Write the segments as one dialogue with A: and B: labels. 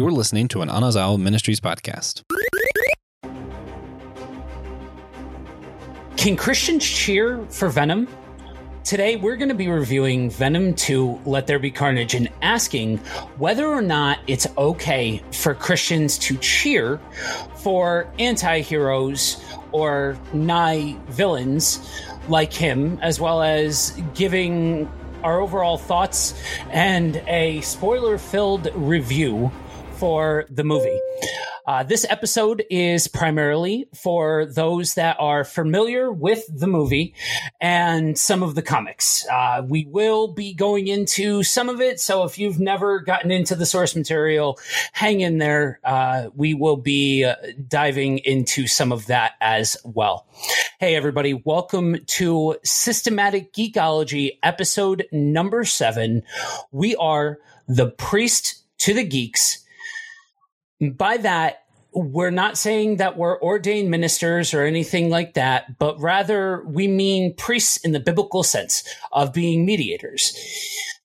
A: You're listening to an Anazao Ministries podcast.
B: Can Christians cheer for Venom? Today, we're going to be reviewing Venom 2 Let There Be Carnage and asking whether or not it's okay for Christians to cheer for anti heroes or nigh villains like him, as well as giving our overall thoughts and a spoiler filled review for the movie. Uh, this episode is primarily for those that are familiar with the movie and some of the comics. Uh, we will be going into some of it, so if you've never gotten into the source material, hang in there. Uh, we will be uh, diving into some of that as well. Hey, everybody, welcome to Systematic Geekology, episode number seven. We are the priest to the geeks by that, we're not saying that we're ordained ministers or anything like that, but rather we mean priests in the biblical sense of being mediators.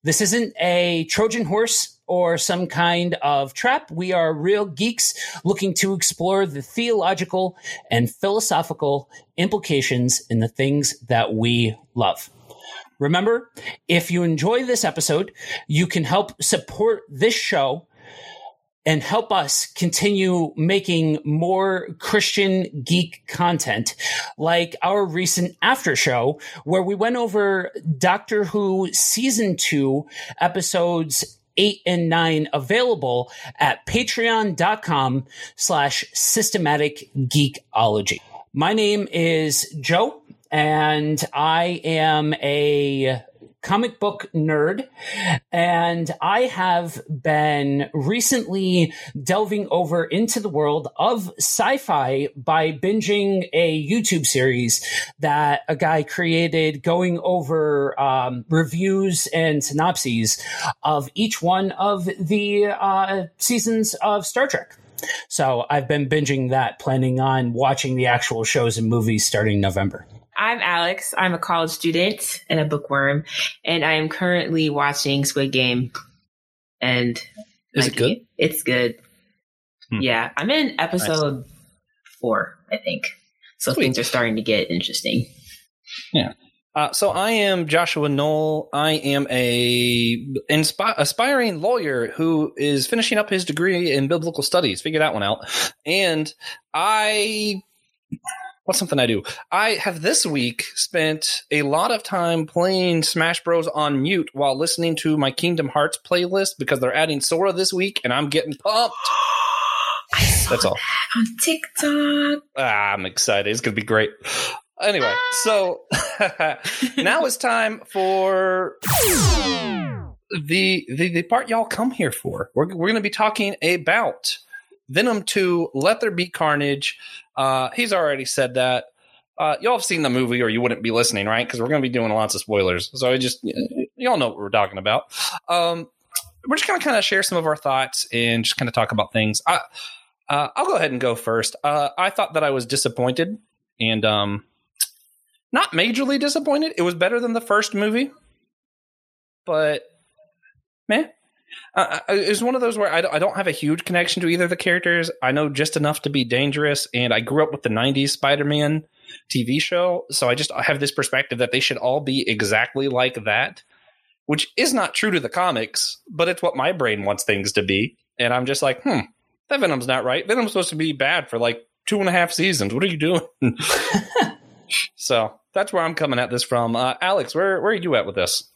B: This isn't a Trojan horse or some kind of trap. We are real geeks looking to explore the theological and philosophical implications in the things that we love. Remember, if you enjoy this episode, you can help support this show and help us continue making more Christian geek content, like our recent after show, where we went over Doctor Who season two, episodes eight and nine available at patreon.com slash systematic geekology. My name is Joe and I am a comic book nerd, and I have been recently delving over into the world of sci fi by binging a YouTube series that a guy created going over um, reviews and synopses of each one of the uh, seasons of Star Trek. So I've been binging that, planning on watching the actual shows and movies starting November.
C: I'm Alex. I'm a college student and a bookworm, and I am currently watching Squid Game. And
A: is it good?
C: It, it's good. Hmm. Yeah, I'm in episode nice. four, I think. So Sweet. things are starting to get interesting.
A: Yeah. Uh, so I am Joshua Knoll. I am a inspi- aspiring lawyer who is finishing up his degree in biblical studies. Figure that one out. And I what's something I do? I have this week spent a lot of time playing Smash Bros on mute while listening to my Kingdom Hearts playlist because they're adding Sora this week and I'm getting pumped.
C: That's all. That on TikTok.
A: Ah, I'm excited. It's going to be great. Anyway, so now it's time for the, the the part y'all come here for. We're we're going to be talking about Venom 2, Let There Be Carnage. Uh, he's already said that. Uh, y'all have seen the movie or you wouldn't be listening, right? Because we're going to be doing lots of spoilers. So I just, y'all know what we're talking about. Um, we're just going to kind of share some of our thoughts and just kind of talk about things. I, uh, I'll go ahead and go first. Uh, I thought that I was disappointed and um, not majorly disappointed. It was better than the first movie, but man, uh, uh, it's one of those where I, I don't have a huge connection to either of the characters. I know just enough to be dangerous, and I grew up with the '90s Spider-Man TV show, so I just have this perspective that they should all be exactly like that, which is not true to the comics, but it's what my brain wants things to be. And I'm just like, hmm, that Venom's not right. Venom's supposed to be bad for like two and a half seasons. What are you doing? so that's where I'm coming at this from. Uh, Alex, where where are you at with this?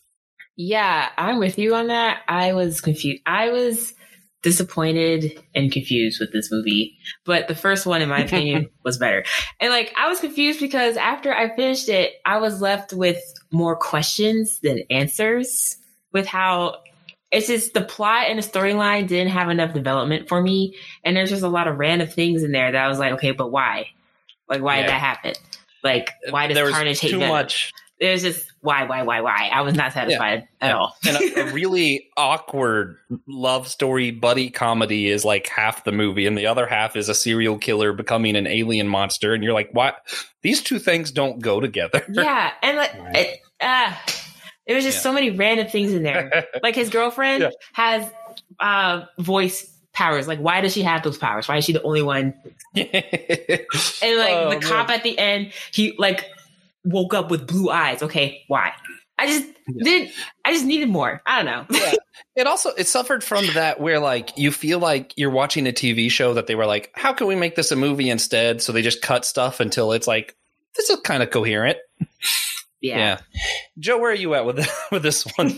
C: Yeah, I'm with you on that. I was confused. I was disappointed and confused with this movie. But the first one, in my opinion, was better. And like, I was confused because after I finished it, I was left with more questions than answers with how it's just the plot and the storyline didn't have enough development for me. And there's just a lot of random things in there that I was like, okay, but why? Like, why yeah. did that happen? Like, why does there Carnage hate too Venom? much? There's just why, why, why, why? I was not satisfied yeah. at all.
A: and a, a, really awkward love story buddy comedy is like half the movie, and the other half is a serial killer becoming an alien monster, and you're like, what? These two things don't go together.
C: Yeah, and like, right. it, uh, there was just yeah. so many random things in there. like his girlfriend yeah. has uh, voice powers. Like, why does she have those powers? Why is she the only one? and like
A: Oh,
C: the cop at the end, he like woke up with blue eyes. Okay, why? I just didn't. I just needed more. I don't know.
A: Yeah. It also it suffered from that where like you feel like you're watching a TV show that they were like, how can we make this a movie instead? So they just cut stuff until it's like this is kind of coherent.
C: yeah.
A: Joe, where are you at with with this one?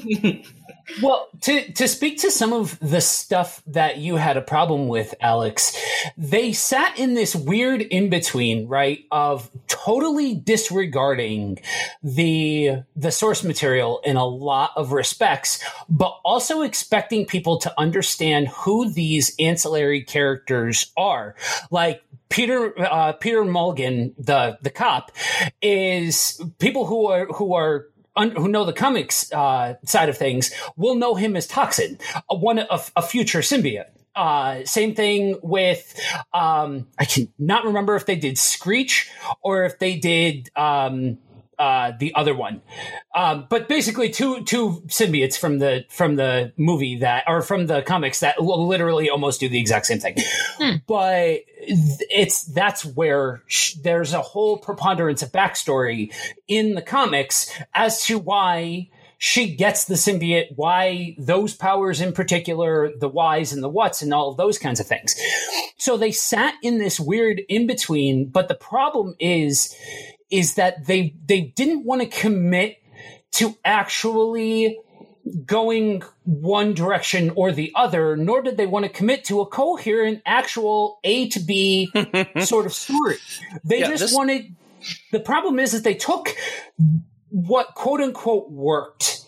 B: Well, to to speak to some of the stuff that you had a problem with, Alex, they sat in this weird in between, right, of totally disregarding the the source material in a lot of respects, but also expecting people to understand who these ancillary characters are. Like Peter uh, Peter Mulligan, the the cop, is people who are who are un- who know the comics uh, side of things will know him as Toxin, a, one of a future symbiote. Uh, same thing with um, I can not remember if they did Screech or if they did um, uh, the other one, um, but basically two two symbiotes from the from the movie that or from the comics that literally almost do the exact same thing. But it's that's where sh- there's a whole preponderance of backstory in the comics as to why she gets the symbiote, why those powers in particular, the whys and the whats, and all of those kinds of things. So they sat in this weird in between, but the problem is, is that they they didn't want to commit to actually going one direction or the other, nor did they want to commit to a coherent, actual A to B sort of story. They
A: Yeah,
B: just
A: this-
B: wanted. The problem is that they took what quote unquote worked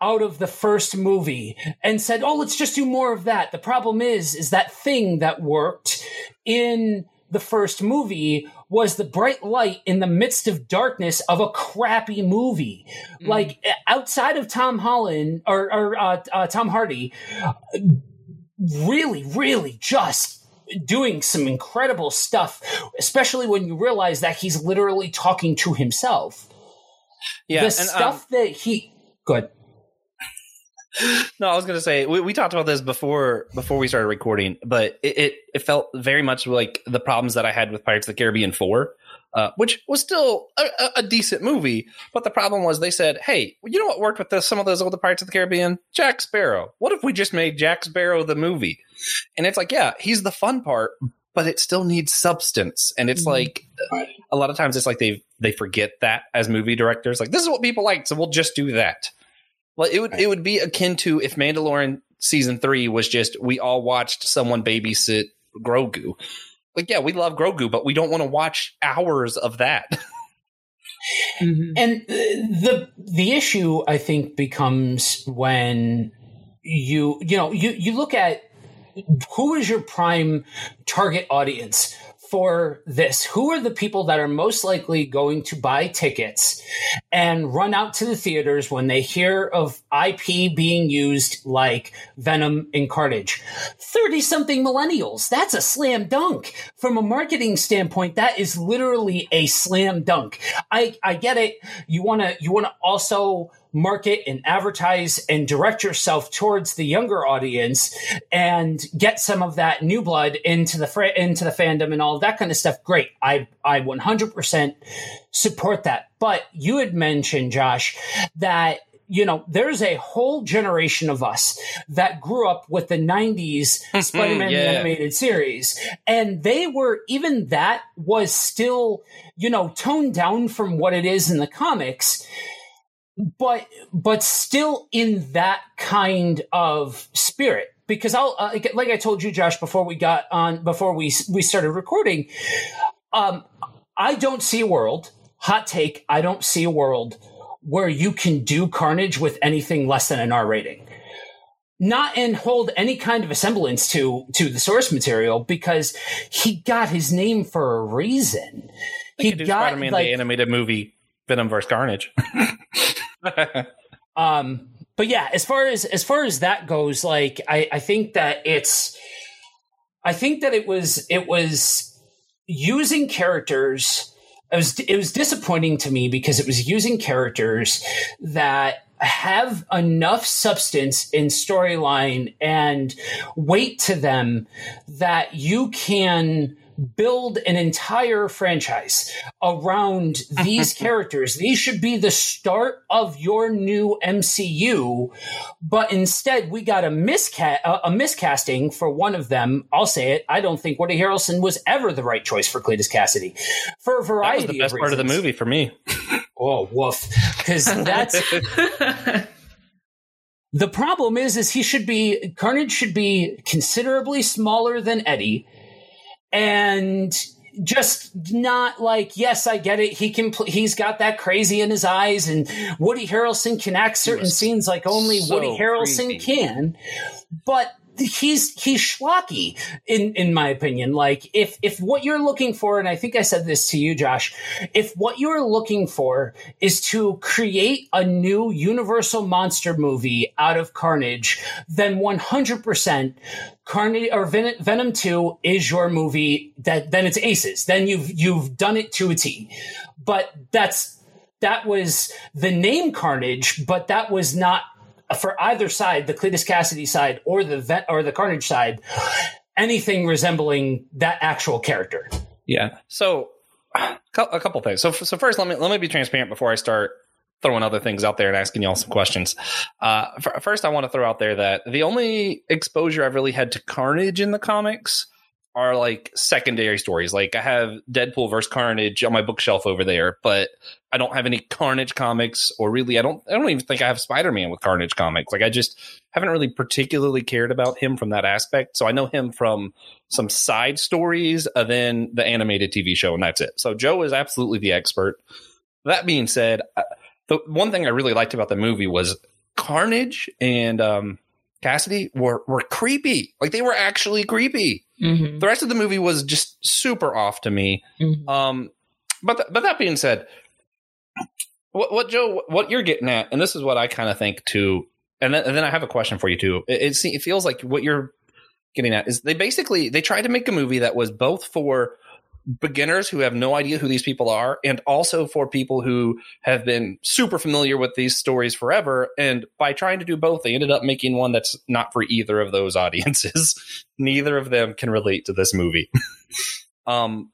B: out of the first movie and said, "Oh, let's just do more of that." The problem is, is that thing that worked in the first movie was the bright light in the midst of darkness of a crappy movie. Like outside of Tom Holland or, or uh, uh, Tom Hardy, really, really just doing some incredible stuff, especially when you realize that he's literally talking to himself.
A: Yeah,
B: the
A: and, um,
B: stuff that he good.
A: No, I was going to say we, we talked about this before before we started recording, but it, it it felt very much like the problems that I had with Pirates of the Caribbean four, uh, which was still a, a, decent movie. But the problem was they said, "Hey, you know what worked with some of those older Pirates of the Caribbean? Jack Sparrow. What if we just made Jack Sparrow the movie?" And it's like, yeah, he's the fun part, but it still needs substance. And it's like a lot of times it's like they they forget that as movie directors. Like this is what people like, so we'll just do that. Well, it would it would be akin to if Mandalorian season three was just we all watched someone babysit Grogu. Like, yeah, we love Grogu, but we don't want to watch hours of that.
C: Mhm.
B: And the the issue I think becomes when you you know you you look at who is your prime target audience for this? Who are the people that are most likely going to buy tickets and run out to the theaters when they hear of IP being used like Venom and Carnage? 30 something millennials. That's a slam dunk. From a marketing standpoint that is literally a slam dunk. I I get it. You want to you want to also market and advertise and direct yourself towards the younger audience and get some of that new blood into the fr- into the fandom and all that kind of stuff great. I i 100% support that. But you had mentioned josh that you know there's a whole generation of us that grew up with the 90s mm-hmm, spider-man
A: Yeah.
B: animated series. And they were even that was still you know toned down from what it is in the comics but but still in that kind of spirit because I'll uh, like- I told you Josh before we got on before we we started recording um I don't see a world hot take I don't see a world where you can do carnage with anything less than an R rating not and hold any kind of a semblance to to the source material because he got his name for a reason
A: He do Spider-Man
B: like-
A: the animated movie Venom vs. Carnage.
B: um but yeah as far as as far as that goes like i i think that it's i think that it was it was using characters it was it was disappointing to me because it was using characters that have enough substance in storyline and weight to them that you can build an entire franchise around these characters. These should be the start of your new MCU, but instead we got a miscast a miscasting for one of them. I'll say it. I don't think Woody Harrelson was ever the right choice for Cletus Kasady for a variety
A: that was the best
B: of
A: part of the movie for me.
B: Oh, woof. Because that's the problem is, is he should be Carnage should be considerably smaller than Eddie, and just not like yes, I get it. He can. Pl- he's got that crazy in his eyes, and Woody Harrelson can act certain scenes like only
A: so
B: Woody Harrelson
A: creepy.
B: can. But he's he's schlocky in in my opinion. Like if if what you're looking for and i think i said this to you josh if what you're looking for is to create a new universal monster movie out of carnage then 100% carnage or Ven- venom 2 is your movie that then it's aces. Then you've you've done it to a t. But that's that was the name carnage but that was not for either side, the Cletus Kasady side or the vet or the Carnage side, anything resembling that actual character.
A: Yeah. So a couple things. So so first, let me let me be transparent before I start throwing other things out there and asking y'all some questions. Uh, f- first, I want to throw out there that the only exposure I've really had to Carnage in the comics are like secondary stories. Like I have Deadpool versus Carnage on my bookshelf over there, but I don't have any Carnage comics, or really, I don't. I don't even think I have Spider Man with Carnage comics. Like I just haven't really particularly cared about him from that aspect. So I know him from some side stories, and then the animated TV show, and that's it. So Joe is absolutely the expert. That being said, the one thing I really liked about the movie was Carnage and um, Kasady were were creepy. Like they were actually creepy.
C: Mhm.
A: The rest of the movie was just super off to me.
C: Mhm.
A: Um, but th- but that being said, what what Joe what you're getting at, and this is what I kind of think too, and then, and then I have a question for you too. It, it, it feels like what you're getting at is they basically they tried to make a movie that was both for beginners who have no idea who these people are and also for people who have been super familiar with these stories forever and by trying to do both they ended up making one that's not for either of those audiences neither of them can relate to this movie um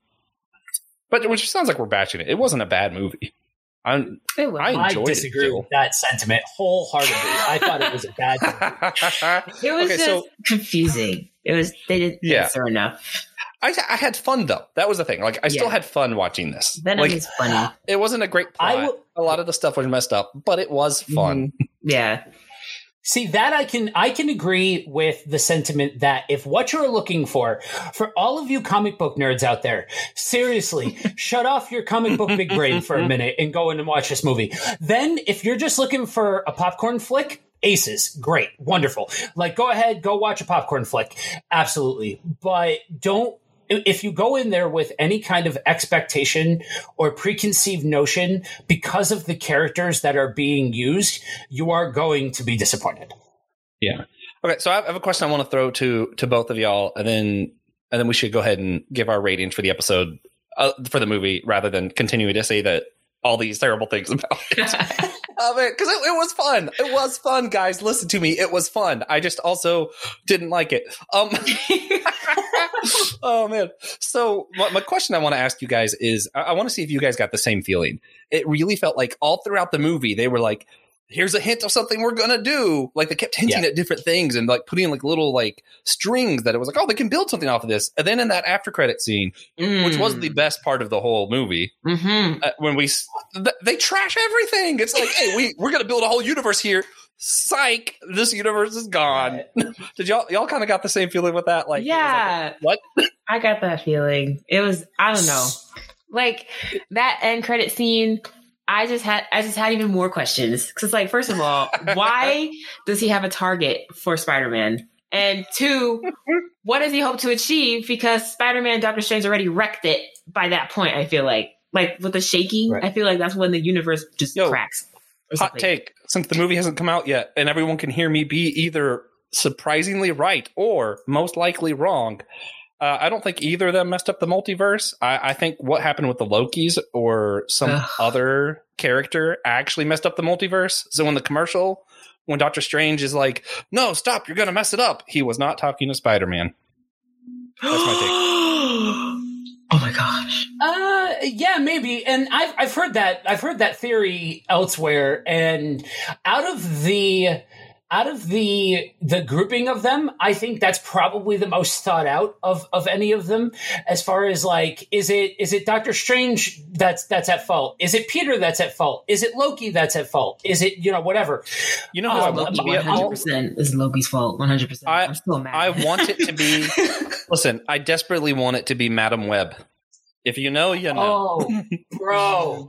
A: but which sounds like we're bashing it it wasn't a bad movie I'm, I
B: I
A: enjoyed it,
B: disagree with that sentiment wholeheartedly. I thought it was a bad movie.
C: It was
A: okay,
C: just
A: so
C: confusing. It was they didn't
A: Yeah.
C: answer enough.
A: I, I had fun though. That was the thing. Like I still had fun watching this.
C: Venom
A: like
C: is funny.
A: it wasn't a great plot.
B: will-
A: a lot of the stuff was messed up, but it was mm-hmm. fun.
C: Yeah.
B: See that I can I can agree with the sentiment that if what you're looking for for all of you comic book nerds out there, seriously, shut off your comic book big brain for a minute and go in and watch this movie. Then if you're just looking for a popcorn flick, Aces, great, wonderful. Like go ahead, go watch a popcorn flick. Absolutely. But don't if you go in there with any kind of expectation or preconceived notion because of the characters that are being used, you are going to be disappointed.
A: Yeah. Okay, so I have a question I want to throw to to both of y'all, and then and then we should go ahead and give our ratings for the episode uh, for the movie, rather than continuing to say that all these terrible things about it. because it, it was fun. It was fun, guys. Listen to me. It was fun. I just also didn't like it. Um. oh man. So my, my question I want to ask you guys is, I, I want to see if you guys got the same feeling. It really felt like all throughout the movie they were like, "Here's a hint of something we're gonna do." Like they kept hinting at different things and like putting like little like strings that it was like, "Oh, they can build something off of this." And then in that after credit scene, which was the best part of the whole movie,
C: Mm-hmm.
A: uh, when we th- they trash everything. It's like, hey, we we're gonna build a whole universe here. Psych, this universe is gone. Did y'all y'all kind of got the same feeling with that? Like, was like,
C: yeah.
A: what?
C: I got that feeling. It was I don't know. Like that end credit scene, I just had I just had even more questions. Cause like, first of all, why does he have a target for Spider-Man? And two, what does he hope to achieve? Because Spider-Man Doctor Strange already wrecked it by that point, I feel like. Like with the shaking,
B: Right.
C: I feel like that's when the universe just
A: Yo,
C: cracks. Or
A: Hot
C: something.
A: take: since the movie hasn't come out yet, and everyone can hear me be either surprisingly right or most likely wrong. Uh, I don't think either of them messed up the multiverse. I, I think what happened with the Lokis or some
C: Ugh.
A: other character actually messed up the multiverse. So in the commercial, when Doctor Strange is like, "No, stop! You're gonna mess it up," he was not talking to Spider Man. That's my
C: oh my gosh.
B: Uh, yeah, maybe. And I've I've heard that I've heard that theory elsewhere. And out of the out of the the grouping of them, I think that's probably the most thought out of of any of them. As far as like, is it is it Doctor Strange that's that's at fault? Is it Peter that's at fault? Is it Loki that's at fault? Is it you know whatever?
A: You know who
B: Um,
A: I want
C: Loki
A: to be at
C: one hundred percent is Loki's fault. One hundred percent.
A: I-
C: I'm still mad.
A: I want it to be. listen, I desperately want it to be Madam Web. If you know, you know.
B: Oh, bro.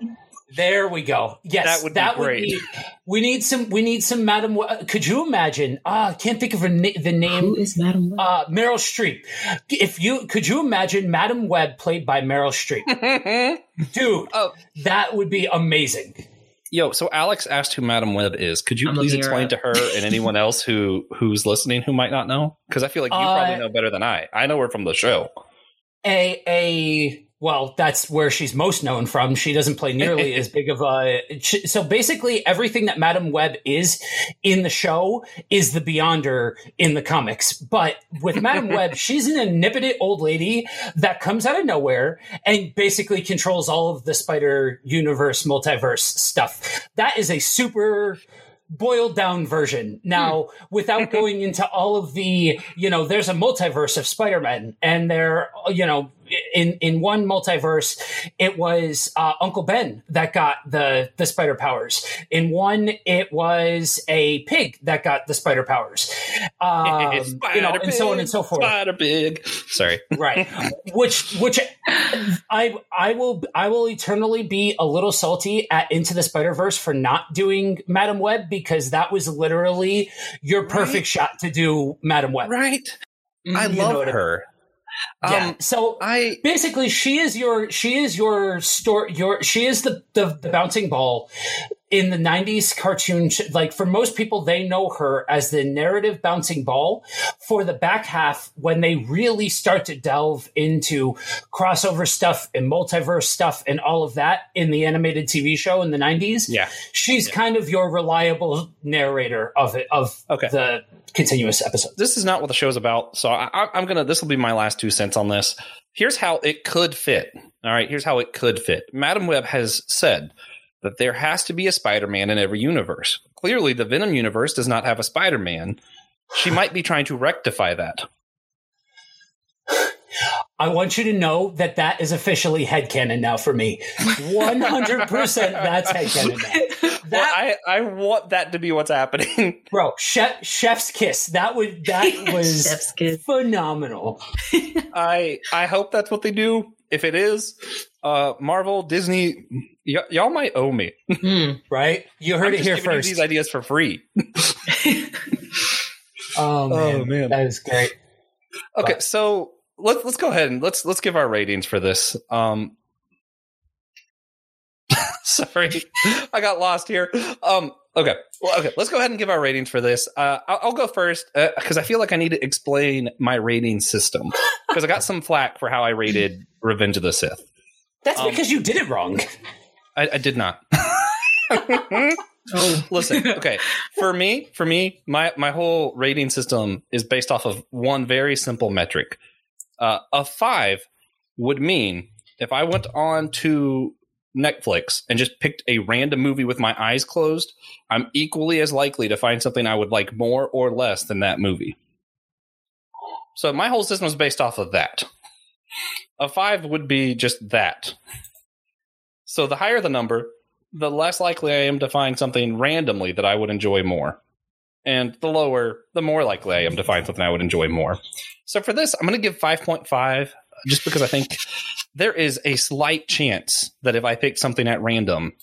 B: There we go. Yes,
A: That would be great.
B: be- we need some. We need some, Madam. Web. Could you imagine? Ah, I can't think of her na- the name.
C: is Madam Web?
B: Uh, Meryl Streep. If you could, you imagine Madam Web played by Meryl Streep, dude.
A: Oh.
B: that would be amazing.
A: Yo, so Alex asked who Madam Web is. Could you
C: I'm
A: please explain
C: up.
A: to her and anyone else who who's listening who might not know? Because I feel like you
B: Uh,
A: probably know better than I. I know her from the show.
B: A a well, that's where she's most known from. She doesn't play nearly as big of a. she- So basically, everything that Madam Web is in the show is the Beyonder in the comics. But with Madam Web, she's an omnipotent old lady that comes out of nowhere and basically controls all of the Spider Universe multiverse stuff. That is a super boiled down version. Now, hmm. without going into all of the, you know, there's a multiverse of Spider-Man and there, you know, in, in one multiverse, it was uh, Uncle Ben that got the, the spider powers. In one, it was a pig that got the spider powers. Um, you know, and so on and so forth
A: Spider Pig. Sorry.
B: right which which i i will i will eternally be a little salty at into the spider verse for not doing madam web because that was literally your perfect
A: Right.
B: shot to do madam web
A: Right. I
C: Mhm.
B: you
A: love
B: what I-
A: her.
B: Yeah.
A: Um,
B: so
A: I
B: basically she is your she is your store your she is the, the the bouncing ball in the 90s cartoon like for most people they know her as the narrative bouncing ball for the back half when they really start to delve into crossover stuff and multiverse stuff and all of that in the animated tv show in the 90s
A: yeah.
B: she's kind of your reliable narrator of it of
A: Okay.
B: the continuous episode
A: This is not what the show's about, so I, I, I'm gonna. This will be my last two cents on this. Here's how it could fit. All right. Here's how it could fit. Madam Web has said that there has to be a Spider-Man in every universe. Clearly, the Venom universe does not have a Spider-Man. She might be trying to rectify that.
B: I want you to know that that is officially headcanon now for me. 100% that's headcanon now.
A: Well, I, I want that to be what's happening.
B: bro, chef, chef's kiss. That would, that was
C: Chef's kiss.
B: phenomenal.
A: I I hope that's what they do. If it is, uh, Marvel, Disney, y- y'all might owe me.
C: Hmm.
B: Right? You heard
A: I'm
B: it here first.
A: these ideas for free.
B: oh, man.
A: man.
B: That is great.
A: Okay,
B: But-
A: so let's let's go ahead and let's let's give our ratings for this. Um, sorry, I got lost here. Um, okay, well, okay, let's go ahead and give our ratings for this. Uh, I'll, I'll go first because I feel like I need to explain my rating system because I got some flack for how I rated Revenge of the Sith.
B: That's
A: Um,
B: because you did it wrong.
A: I, I did not.
C: Oh.
A: Listen, okay. For me, for me, my my whole rating system is based off of one very simple metric. Uh, a five would mean if I went on to Netflix and just picked a random movie with my eyes closed, I'm equally as likely to find something I would like more or less than that movie. So my whole system is based off of that. A five would be just that. So the higher the number, the less likely I am to find something randomly that I would enjoy more. And the lower, the more likely I am to find something I would enjoy more. So for this, I'm going to give 5.5 just because I think there is a slight chance that if I picked something at random,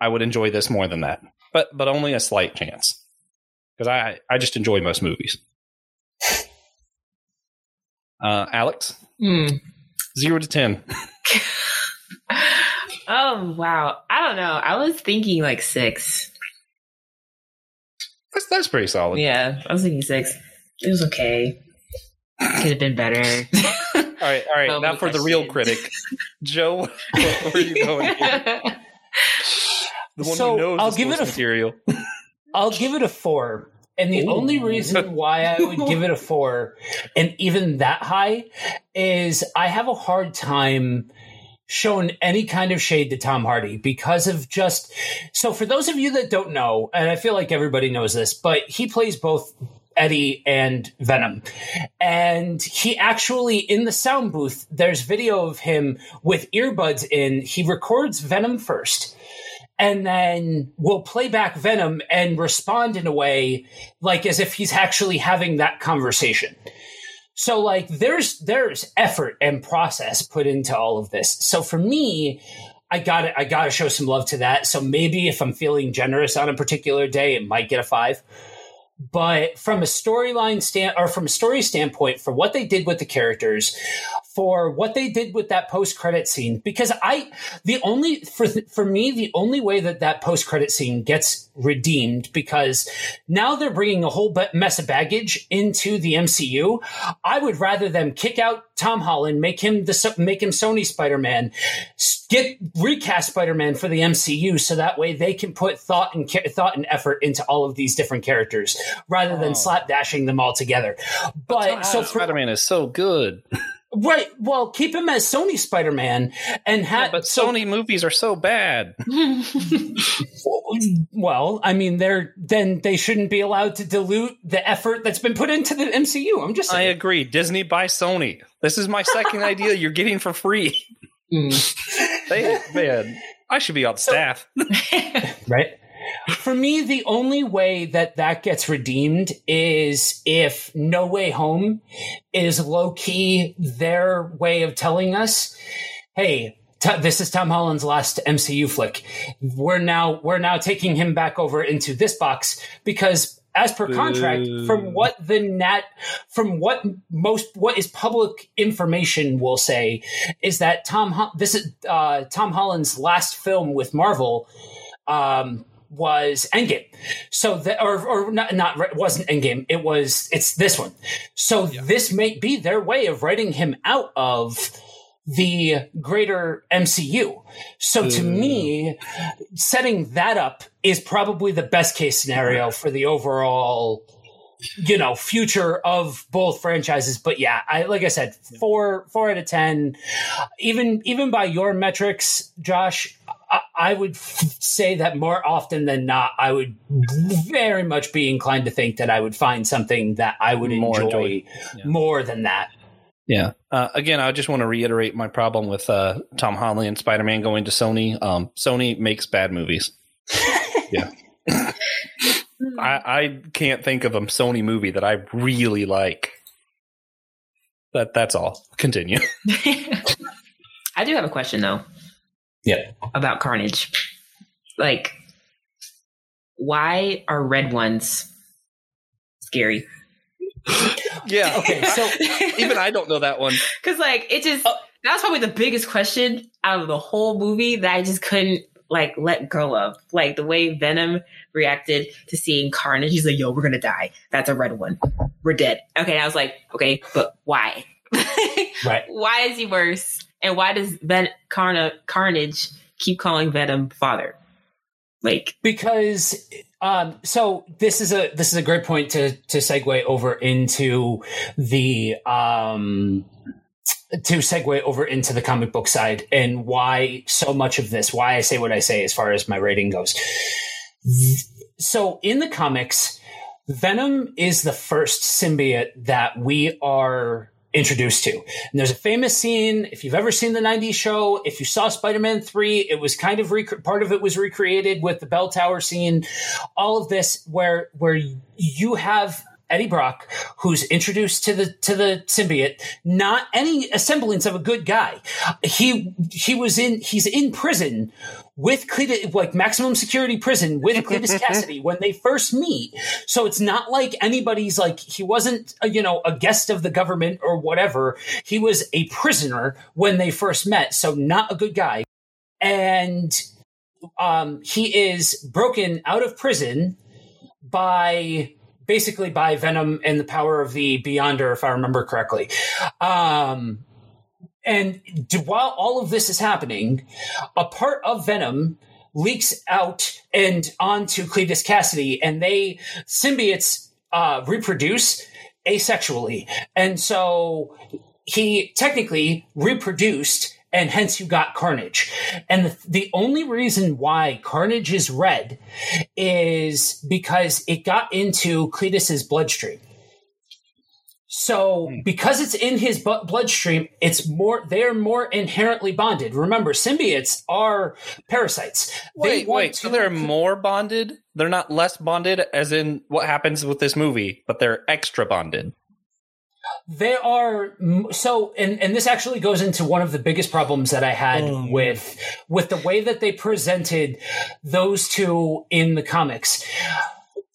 A: I would enjoy this more than that. But but only a slight chance. Because I, I just enjoy most movies. Uh, Alex,
C: Hmm.
A: zero to ten.
C: Oh wow. I don't know. I was thinking like six.
A: That's that's pretty solid.
C: Yeah, I was thinking six. It was okay. Could have been better.
A: All right, all right.
C: So
A: now for the real critic, Joe. Where are you going? Here? The one
B: So,
A: who knows
B: I'll give it a-
A: material.
B: I'll give it a four. And the
A: Ooh.
B: only reason why I would give it a four, and even that high, is I have a hard time showing any kind of shade to Tom Hardy because of just. So, for those of you that don't know, and I feel like everybody knows this, but he plays both Eddie and Venom. And he actually, in the sound booth, there's video of him with earbuds in. He records Venom first and then will play back Venom and respond in a way like as if he's actually having that conversation. So like there's there's effort and process put into all of this. So for me, I got I got to show some love to that. So maybe if I'm feeling generous on a particular day, it might get a 5. But from a storyline stand or from a story standpoint, for what they did with the characters, for what they did with that post credit scene, because I the only for for me the only way that that post credit scene gets redeemed because now they're bringing a whole mess of baggage into the MCU. I would rather them kick out Tom Holland, make him the make him Sony Spider Man, get recast Spider Man for the MCU, so that way they can put thought and thought and effort into all of these different characters rather than
A: Oh.
B: slapdashing them all together. But so
A: Spider Man is so good.
B: right, well, keep him as Sony Spider Man and
A: Yeah,
B: have
A: but
B: so-
A: Sony movies are so bad.
B: Well, I mean, they're then they shouldn't be allowed to dilute the effort that's been put into the MCU. I'm just
A: I agree. Disney buy Sony. This is my second idea you're getting for free. Hmm. They, man, I should be on staff.
B: right? For me, the only way that that gets redeemed is if No Way Home is low key their way of telling us, "Hey, t- this is Tom Holland's last MCU flick. We're now we're now taking him back over into this box because." As per contract,
A: Boo.
B: from what the nat, from what most what is public information will say, is that Tom this is uh, Tom Holland's last film with Marvel um, was Endgame. So that, or, or not, not, it wasn't Endgame. It was, it's this one. So this may be their way of writing him out of the greater MCU. So to hmm. me, setting that up is probably the best case scenario for the overall, you know, future of both franchises. But yeah, I, like I said, four, four out of 10, even, even by your metrics, Josh, I, I would f- say that more often than not, I would very much be inclined to think that I would find something that I would
A: More
B: enjoy
A: enjoy- yeah.
B: more than that.
A: Yeah. Uh, again, I just want to reiterate my problem with uh, Tom Holland and Spider Man going to Sony. Um, Sony makes bad movies. yeah. I, I can't think of a Sony movie that I really like. That that's all. Continue.
C: I do have a question though
B: Yeah.
C: about Carnage. Like, why are red ones scary?
A: yeah.
B: Okay. So
A: Even I don't know that one.
C: Because like it just
B: Oh.
C: that was probably the biggest question out of the whole movie that I just couldn't like let go of. Like the way Venom reacted to seeing Carnage. He's like, "Yo, we're gonna die. That's a red one. We're dead." Okay, and I was like, "Okay, but why?
B: right.
C: why is he worse? And why does Ven- Carna- Carnage keep calling Venom father?" Like,
B: because um, so this is a this is a great point to to segue over into the um to segue over into the comic book side and why so much of this why I say what I say as far as my rating goes. So in the comics, Venom is the first symbiote that we are introduced to. And there's a famous scene. If you've ever seen the 90s show, if you saw Spider Man 3, it was kind of rec- part of it was recreated with the bell tower scene. All of this where, where you have Eddie Brock, who's introduced to the to the symbiote, not any semblance of a good guy. He he was in he's in prison with Cletus, like maximum security prison with Cletus Kasady when they first meet. So it's not like anybody's like he wasn't a, you know a guest of the government or whatever. He was a prisoner when they first met. So not a good guy, and um, he is broken out of prison by basically by Venom and the power of the Beyonder, if I remember correctly. Um, and while all of this is happening, a part of Venom leaks out and onto Cletus Kasady, and they symbiotes uh, reproduce asexually, and so he technically reproduced and hence you got Carnage. And the, the, only reason why Carnage is red is because it got into Cletus's bloodstream. So, hmm. because it's in his bloodstream, it's more, they're more inherently bonded. Remember, symbiotes are parasites.
A: Wait, wait, so they're more bonded? They're not less bonded, as in what happens with this movie, but they're extra bonded.
B: They are so, and and this actually goes into one of the biggest problems that I had oh, with with the way that they presented those two in the comics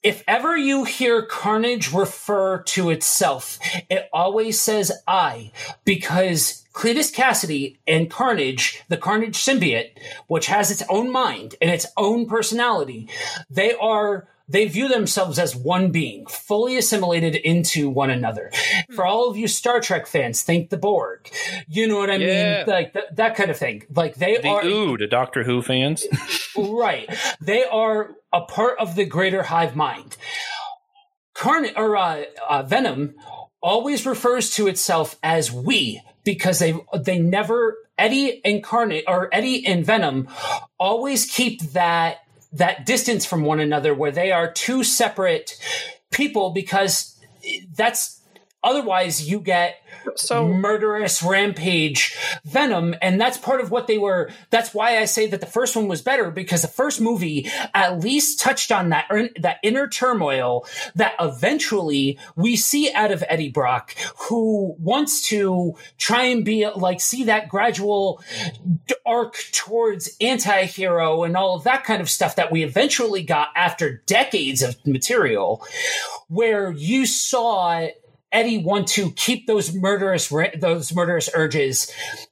B: if ever you hear Carnage refer to itself, it always says I, because Cletus Kasady and Carnage, the Carnage symbiote, which has its own mind and its own personality, they are they view themselves as one being, fully assimilated into one another. For all of you Star Trek fans, think the Borg. You know what I yeah. mean? Like th- that kind of thing. Like they
A: the
B: are.
A: Ooh, to Doctor Who fans.
B: right. They are a part of the greater hive mind. Carn or uh, uh, Venom always refers to itself as we because they they never Eddie incarnate or Eddie and Venom always keep that that distance from one another where they are two separate people because that's otherwise you get so murderous rampage venom and that's part of what they were that's why i say that the first one was better because the first movie at least touched on that that inner turmoil that eventually we see out of eddie brock who wants to try and be like see that gradual arc towards anti-hero and all of that kind of stuff that we eventually got after decades of material where you saw Eddie want to keep those murderous those murderous urges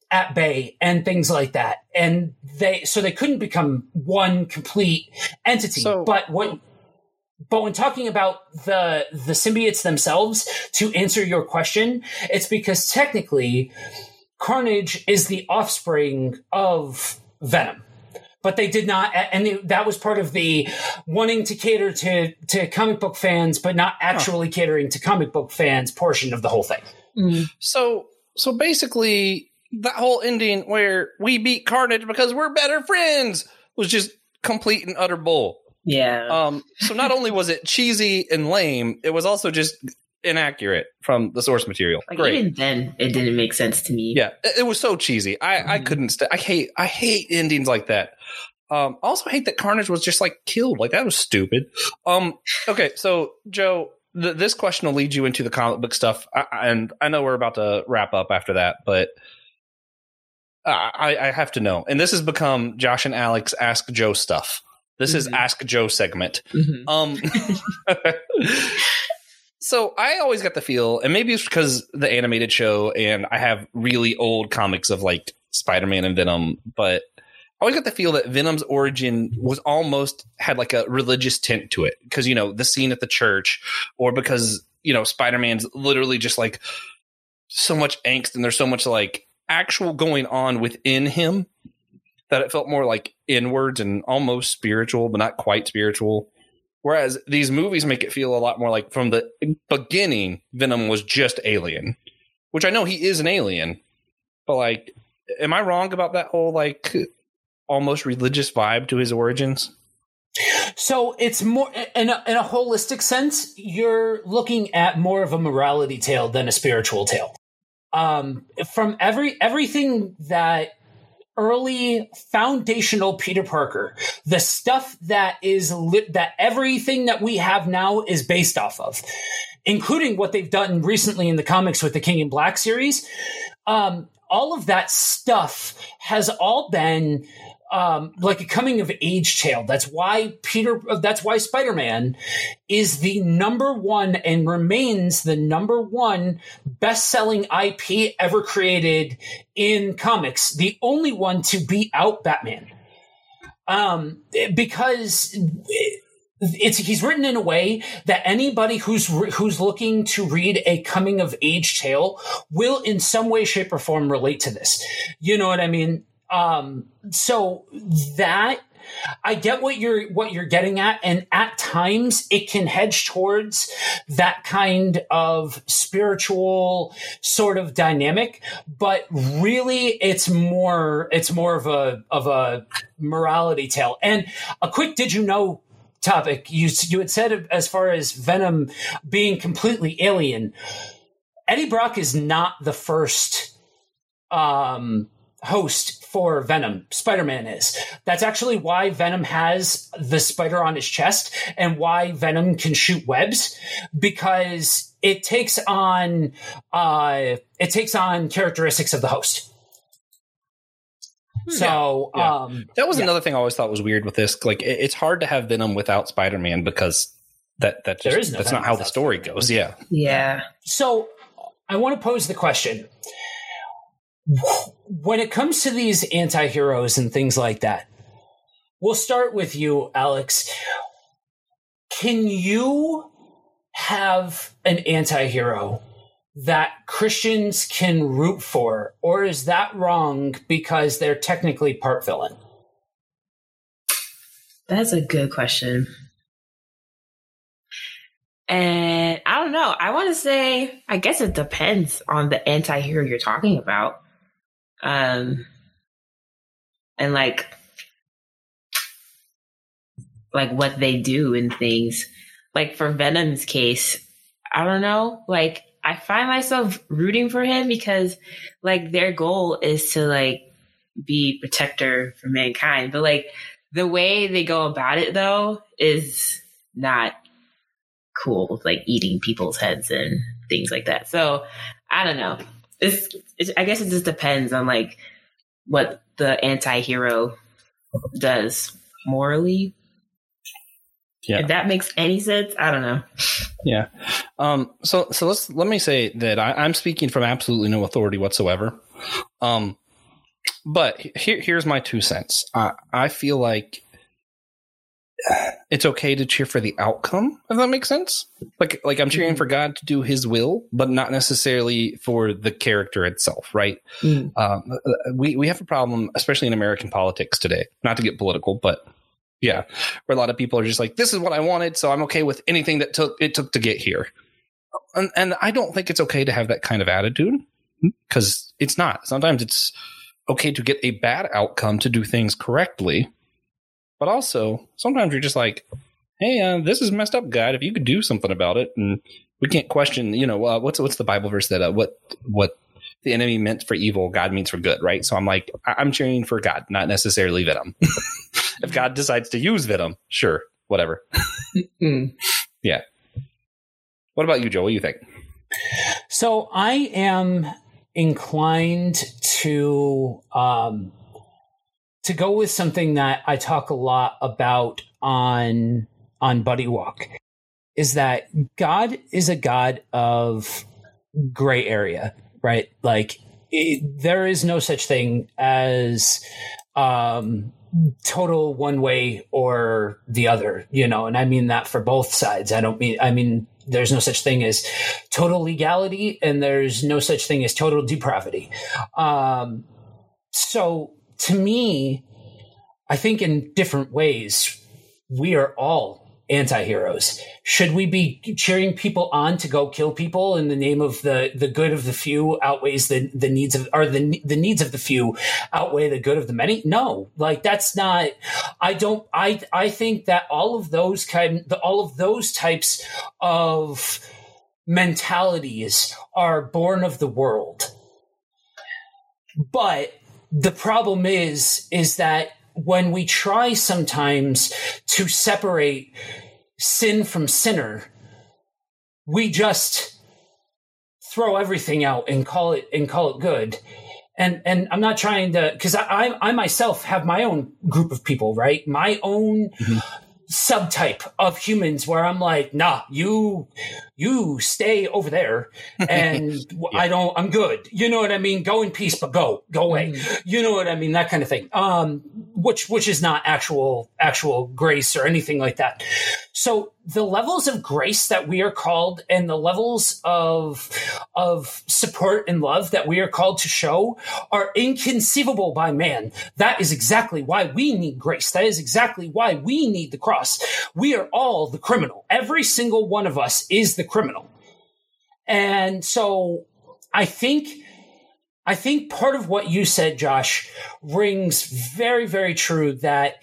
B: at bay and things like that. And they so they couldn't become one complete entity. So, but what but when talking about the the symbiotes themselves, to answer your question, it's because technically Carnage is the offspring of Venom but they did not and they, that was part of the wanting to cater to to comic book fans but not actually huh. catering to comic book fans portion of the whole thing
A: mm. so so basically that whole ending where we beat carnage because we're better friends was just complete and utter bull
C: yeah
A: um so not only was it cheesy and lame it was also just inaccurate from the source material.
C: Like Great. even then, it didn't make sense to me.
A: Yeah, it, it was so cheesy. I mm-hmm. I couldn't. St- I hate I hate endings like that. Um, I also hate that Carnage was just like killed. Like that was stupid. Um, okay, so Joe, th- this question will lead you into the comic book stuff, I, and I know we're about to wrap up after that, but I, I have to know. And this has become Josh and Alex ask Joe stuff. This mm-hmm. is Ask Joe segment. Mm-hmm. Um, so I always got the feel, and maybe it's because the animated show, and I have really old comics of like Spider Man and Venom, but I always got the feel that Venom's origin was almost had like a religious tint to it because you know the scene at the church, or because you know Spider Man's literally just like so much angst and there's so much like actual going on within him that it felt more like inwards and almost spiritual, but not quite spiritual. Whereas these movies make it feel a lot more like from the beginning, Venom was just alien, which I know he is an alien, but like, am I wrong about that whole like almost religious vibe to his origins?
B: So it's more in a, in a holistic sense. You're looking at more of a morality tale than a spiritual tale. Um, from every everything that early foundational Peter Parker, the stuff that is lit, that everything that we have now is based off of, including what they've done recently in the comics with the King in Black series. Um, all of that stuff has all been um, like a coming of age tale. That's why Peter, that's why Spider Man is the number one and remains the number one best selling IP ever created in comics. The only one to beat out Batman. Um, because it's he's written in a way that anybody who's who's looking to read a coming of age tale will in some way shape or form relate to this you know what i mean um so that I get what you're what you're getting at, and at times it can hedge towards that kind of spiritual sort of dynamic. But really, it's more it's more of a of a morality tale. And a quick did you know topic you you had said as far as Venom being completely alien. Eddie Brock is not the first um, host for Venom. Spider Man is. That's actually why Venom has the spider on his chest and why Venom can shoot webs because it takes on uh, it takes on characteristics of the host. So
A: Yeah.
B: um,
A: That was
B: Yeah.
A: another thing I always thought was weird with this. Like, it, it's hard to have Venom without Spider Man because that that just,
B: is no
A: that's
B: Venom
A: not how the story
B: Spider-Man.
A: goes. Yeah,
C: Yeah.
B: So I want to pose the question. When it comes to these anti heroes and things like that, we'll start with you, Alex. Can you have an anti hero that Christians can root for, or is that wrong because they're technically part villain?
C: That's a good question. And I don't know. I want to say, I guess it depends on the anti hero you're talking about. Um, and like, like what they do and things. Like for Venom's case, I don't know. Like, I find myself rooting for him because, like, their goal is to like be protector for mankind. But like, the way they go about it though is not cool like eating people's heads and things like that so i don't know it's, it's i guess it just depends on like what the anti-hero does morally
A: Yeah.
C: if that makes any sense i don't know
A: yeah. Um. So so let's let me say that I, I'm speaking from absolutely no authority whatsoever. Um. But here here's my two cents. I I feel like it's okay to cheer for the outcome if that makes sense like like i'm cheering
C: Mhm.
A: for god to do his will but not necessarily for the character itself right
C: Mm.
A: um, we we have a problem, especially in American politics today. Not to get political, but yeah, where a lot of people are just like, "This is what I wanted, so I'm okay with anything that took it took to get here." And, and I don't think it's okay to have that kind of attitude because it's not. Sometimes it's okay to get a bad outcome to do things correctly, but also sometimes you're just like, "Hey, uh, this is messed up, God. If you could do something about it, and we can't question, you know, uh, what's what's the Bible verse that uh, what what the enemy meant for evil, God means for good, right? So I'm like, I- I'm cheering for God, not necessarily Venom. if God decides to use Venom, sure, whatever.
C: Mm.
A: What about you, Joe? What do you think?
B: So I am inclined to um, to go with something that I talk a lot about on on Buddy Walk is that God is a God of gray area, right? Like it, there is no such thing as um, total one way or the other, you know, and I mean that for both sides. I don't mean I mean there's no such thing as total legality and there's no such thing as total depravity. Um, so to me, I think in different ways, we are all anti-heroes. Should we be cheering people on to go kill people in the name of the, the good of the few outweighs the, the needs of, or the, the needs of the few outweigh the good of the many? No, like that's not, I don't, I, I think that all of those kind, the, all of those types of mentalities are born of the world. But the problem is, is that when we try sometimes to separate sin from sinner, we just throw everything out and call it and call it good. And and I'm not trying to because I, I I myself have my own group of people, right? My own
A: Mhm.
B: subtype of humans where I'm like, nah, you you stay over there and yeah. I don't, I'm good. You know what I mean? Go in peace, but go, go away. Mm-hmm. You know what I mean? That kind of thing. Um, which, which is not actual, actual grace or anything like that. So the levels of grace that we are called and the levels of of support and love that we are called to show are inconceivable by man that is exactly why we need grace that is exactly why we need the cross we are all the criminal every single one of us is the criminal and so i think i think part of what you said josh rings very very true that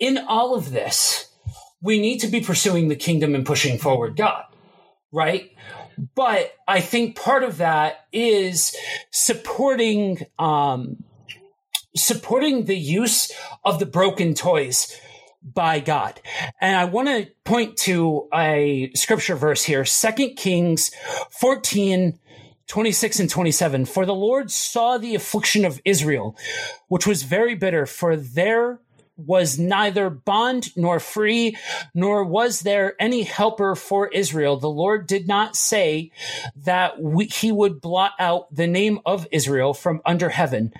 B: in all of this we need to be pursuing the kingdom and pushing forward God, right? But I think part of that is supporting um, supporting the use of the broken toys by God. And I want to point to a scripture verse here, Second Kings 14, 26 and 27. For the Lord saw the affliction of Israel, which was very bitter, for their was neither bond nor free, nor was there any helper for Israel. The Lord did not say that we, he would blot out the name of Israel from under heaven,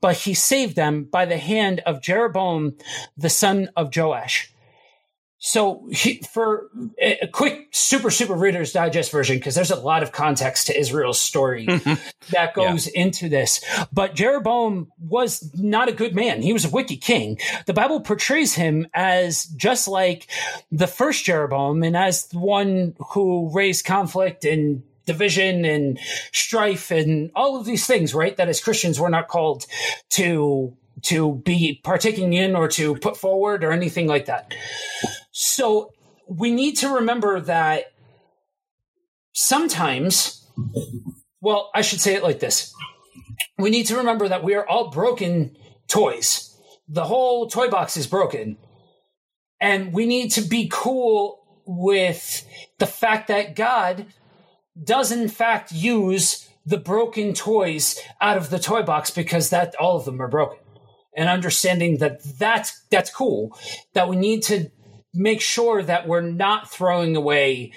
B: but he saved them by the hand of Jeroboam, the son of Joash. So he, for a quick super super readers digest version because there's a lot of context to Israel's story that goes yeah. into this. But Jeroboam was not a good man. He was a wicked king. The bible portrays him as just like the first Jeroboam and as one who raised conflict and division and strife and all of these things right that as Christians we're not called to to be partaking in or to put forward or anything like that so we need to remember that sometimes, well, I should say it like this. We need to remember that we are all broken toys. The whole toy box is broken. And we need to be cool with the fact that God does in fact use the broken toys out of the toy box because that all of them are broken and understanding that that's that's cool that we need to make sure that we're not throwing away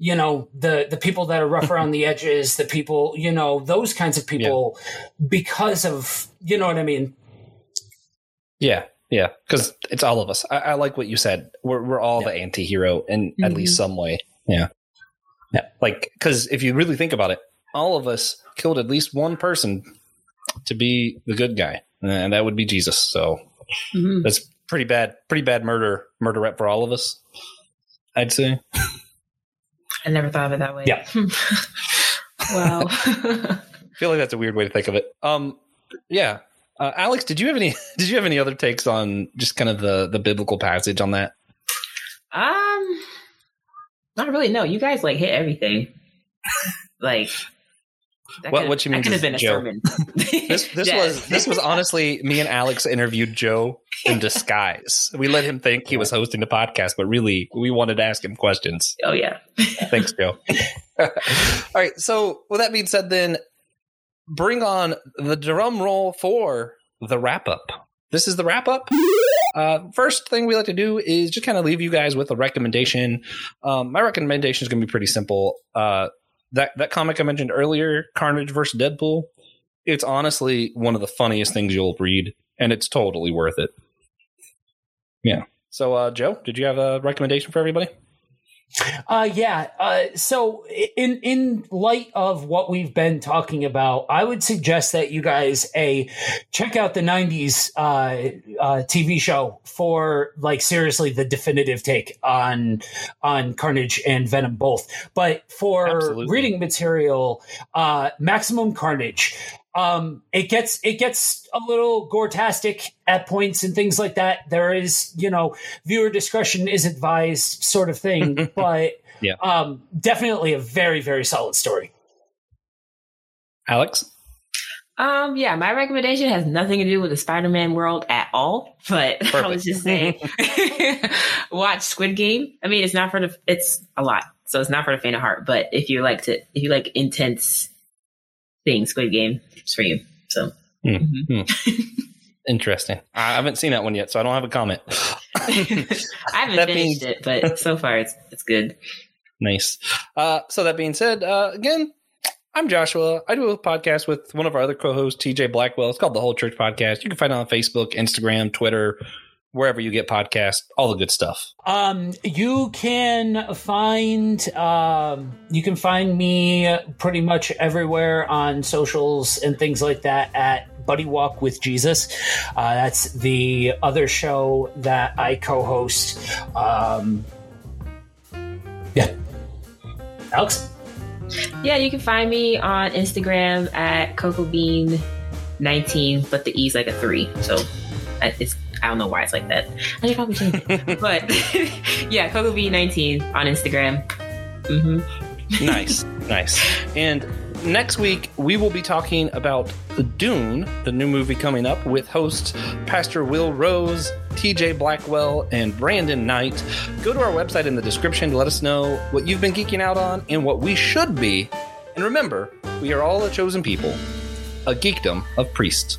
B: you know the the people that are rough around the edges the people you know those kinds of people yeah. because of you know what i mean
A: yeah yeah because it's all of us I, I, like what you said we're, we're all yeah. the anti-hero in mm-hmm. at least some way yeah yeah like because if you really think about it all of us killed at least one person to be the good guy and that would be jesus so mm-hmm. that's pretty bad, pretty bad murder murder rep for all of us. I'd say.
C: I never thought of it that way.
A: Yeah.
C: wow.
A: I feel like that's a weird way to think of it. Um, yeah. Uh, Alex, did you have any? Did you have any other takes on just kind of the the biblical passage on that?
C: Um, not really. No, you guys like hit everything. like
A: what, what you mean
C: could have been a
A: Joe.
C: sermon.
A: this this was this was honestly me and Alex interviewed Joe in disguise. We let him think he was hosting the podcast, but really we wanted to ask him questions.
C: Oh yeah.
A: Thanks, Joe. All right. So with that being said, then bring on the drum roll for the wrap up. This is the wrap up. Uh, first thing we like to do is just kind of leave you guys with a recommendation. Um, my recommendation is going to be pretty simple. Uh, that that comic I mentioned earlier, Carnage versus Deadpool, it's honestly one of the funniest things you'll read, and it's totally worth it. Yeah. So, uh, Joe, did you have a recommendation for everybody?
B: Uh, yeah. Uh, so, in in light of what we've been talking about, I would suggest that you guys a check out the '90s uh, uh, TV show for like seriously the definitive take on on Carnage and Venom both. But for Absolutely. reading material, uh, Maximum Carnage um, it gets it gets a little gore-tastic at points and things like that. There is, you know, viewer discretion is advised, sort of thing. but yeah, um, definitely a very very solid story.
A: Alex.
C: Um, yeah, my recommendation has nothing to do with the Spider-Man world at all, but Perfect. I was just saying, watch Squid Game. I mean, it's not for the, it's a lot, so it's not for the faint of heart. But if you like to, if you like intense things, Squid Game, it's for you. So. Mm-hmm.
A: Interesting. I haven't seen that one yet, so I don't have a comment.
C: I haven't that finished means- it, but so far it's it's good.
A: Nice. Uh, so that being said, uh, again, I'm Joshua. I do a podcast with one of our other co-hosts, TJ Blackwell. It's called the Whole Church Podcast. You can find it on Facebook, Instagram, Twitter, wherever you get podcasts, all the good stuff.
B: Um, you can find um, you can find me pretty much everywhere on socials and things like that at Buddy Walk with Jesus. Uh, that's the other show that I co-host. Um, yeah, Alex.
C: Yeah, you can find me on Instagram at CocoBean19, but the E's like a three. So it's I don't know why it's like that. I should probably change it. but yeah, CocoBean19 on Instagram.
A: Mm-hmm. nice, nice. And next week we will be talking about the Dune, the new movie coming up, with hosts Pastor Will Rose, TJ Blackwell, and Brandon Knight. Go to our website in the description to let us know what you've been geeking out on and what we should be. And remember, we are all a chosen people, a geekdom of priests.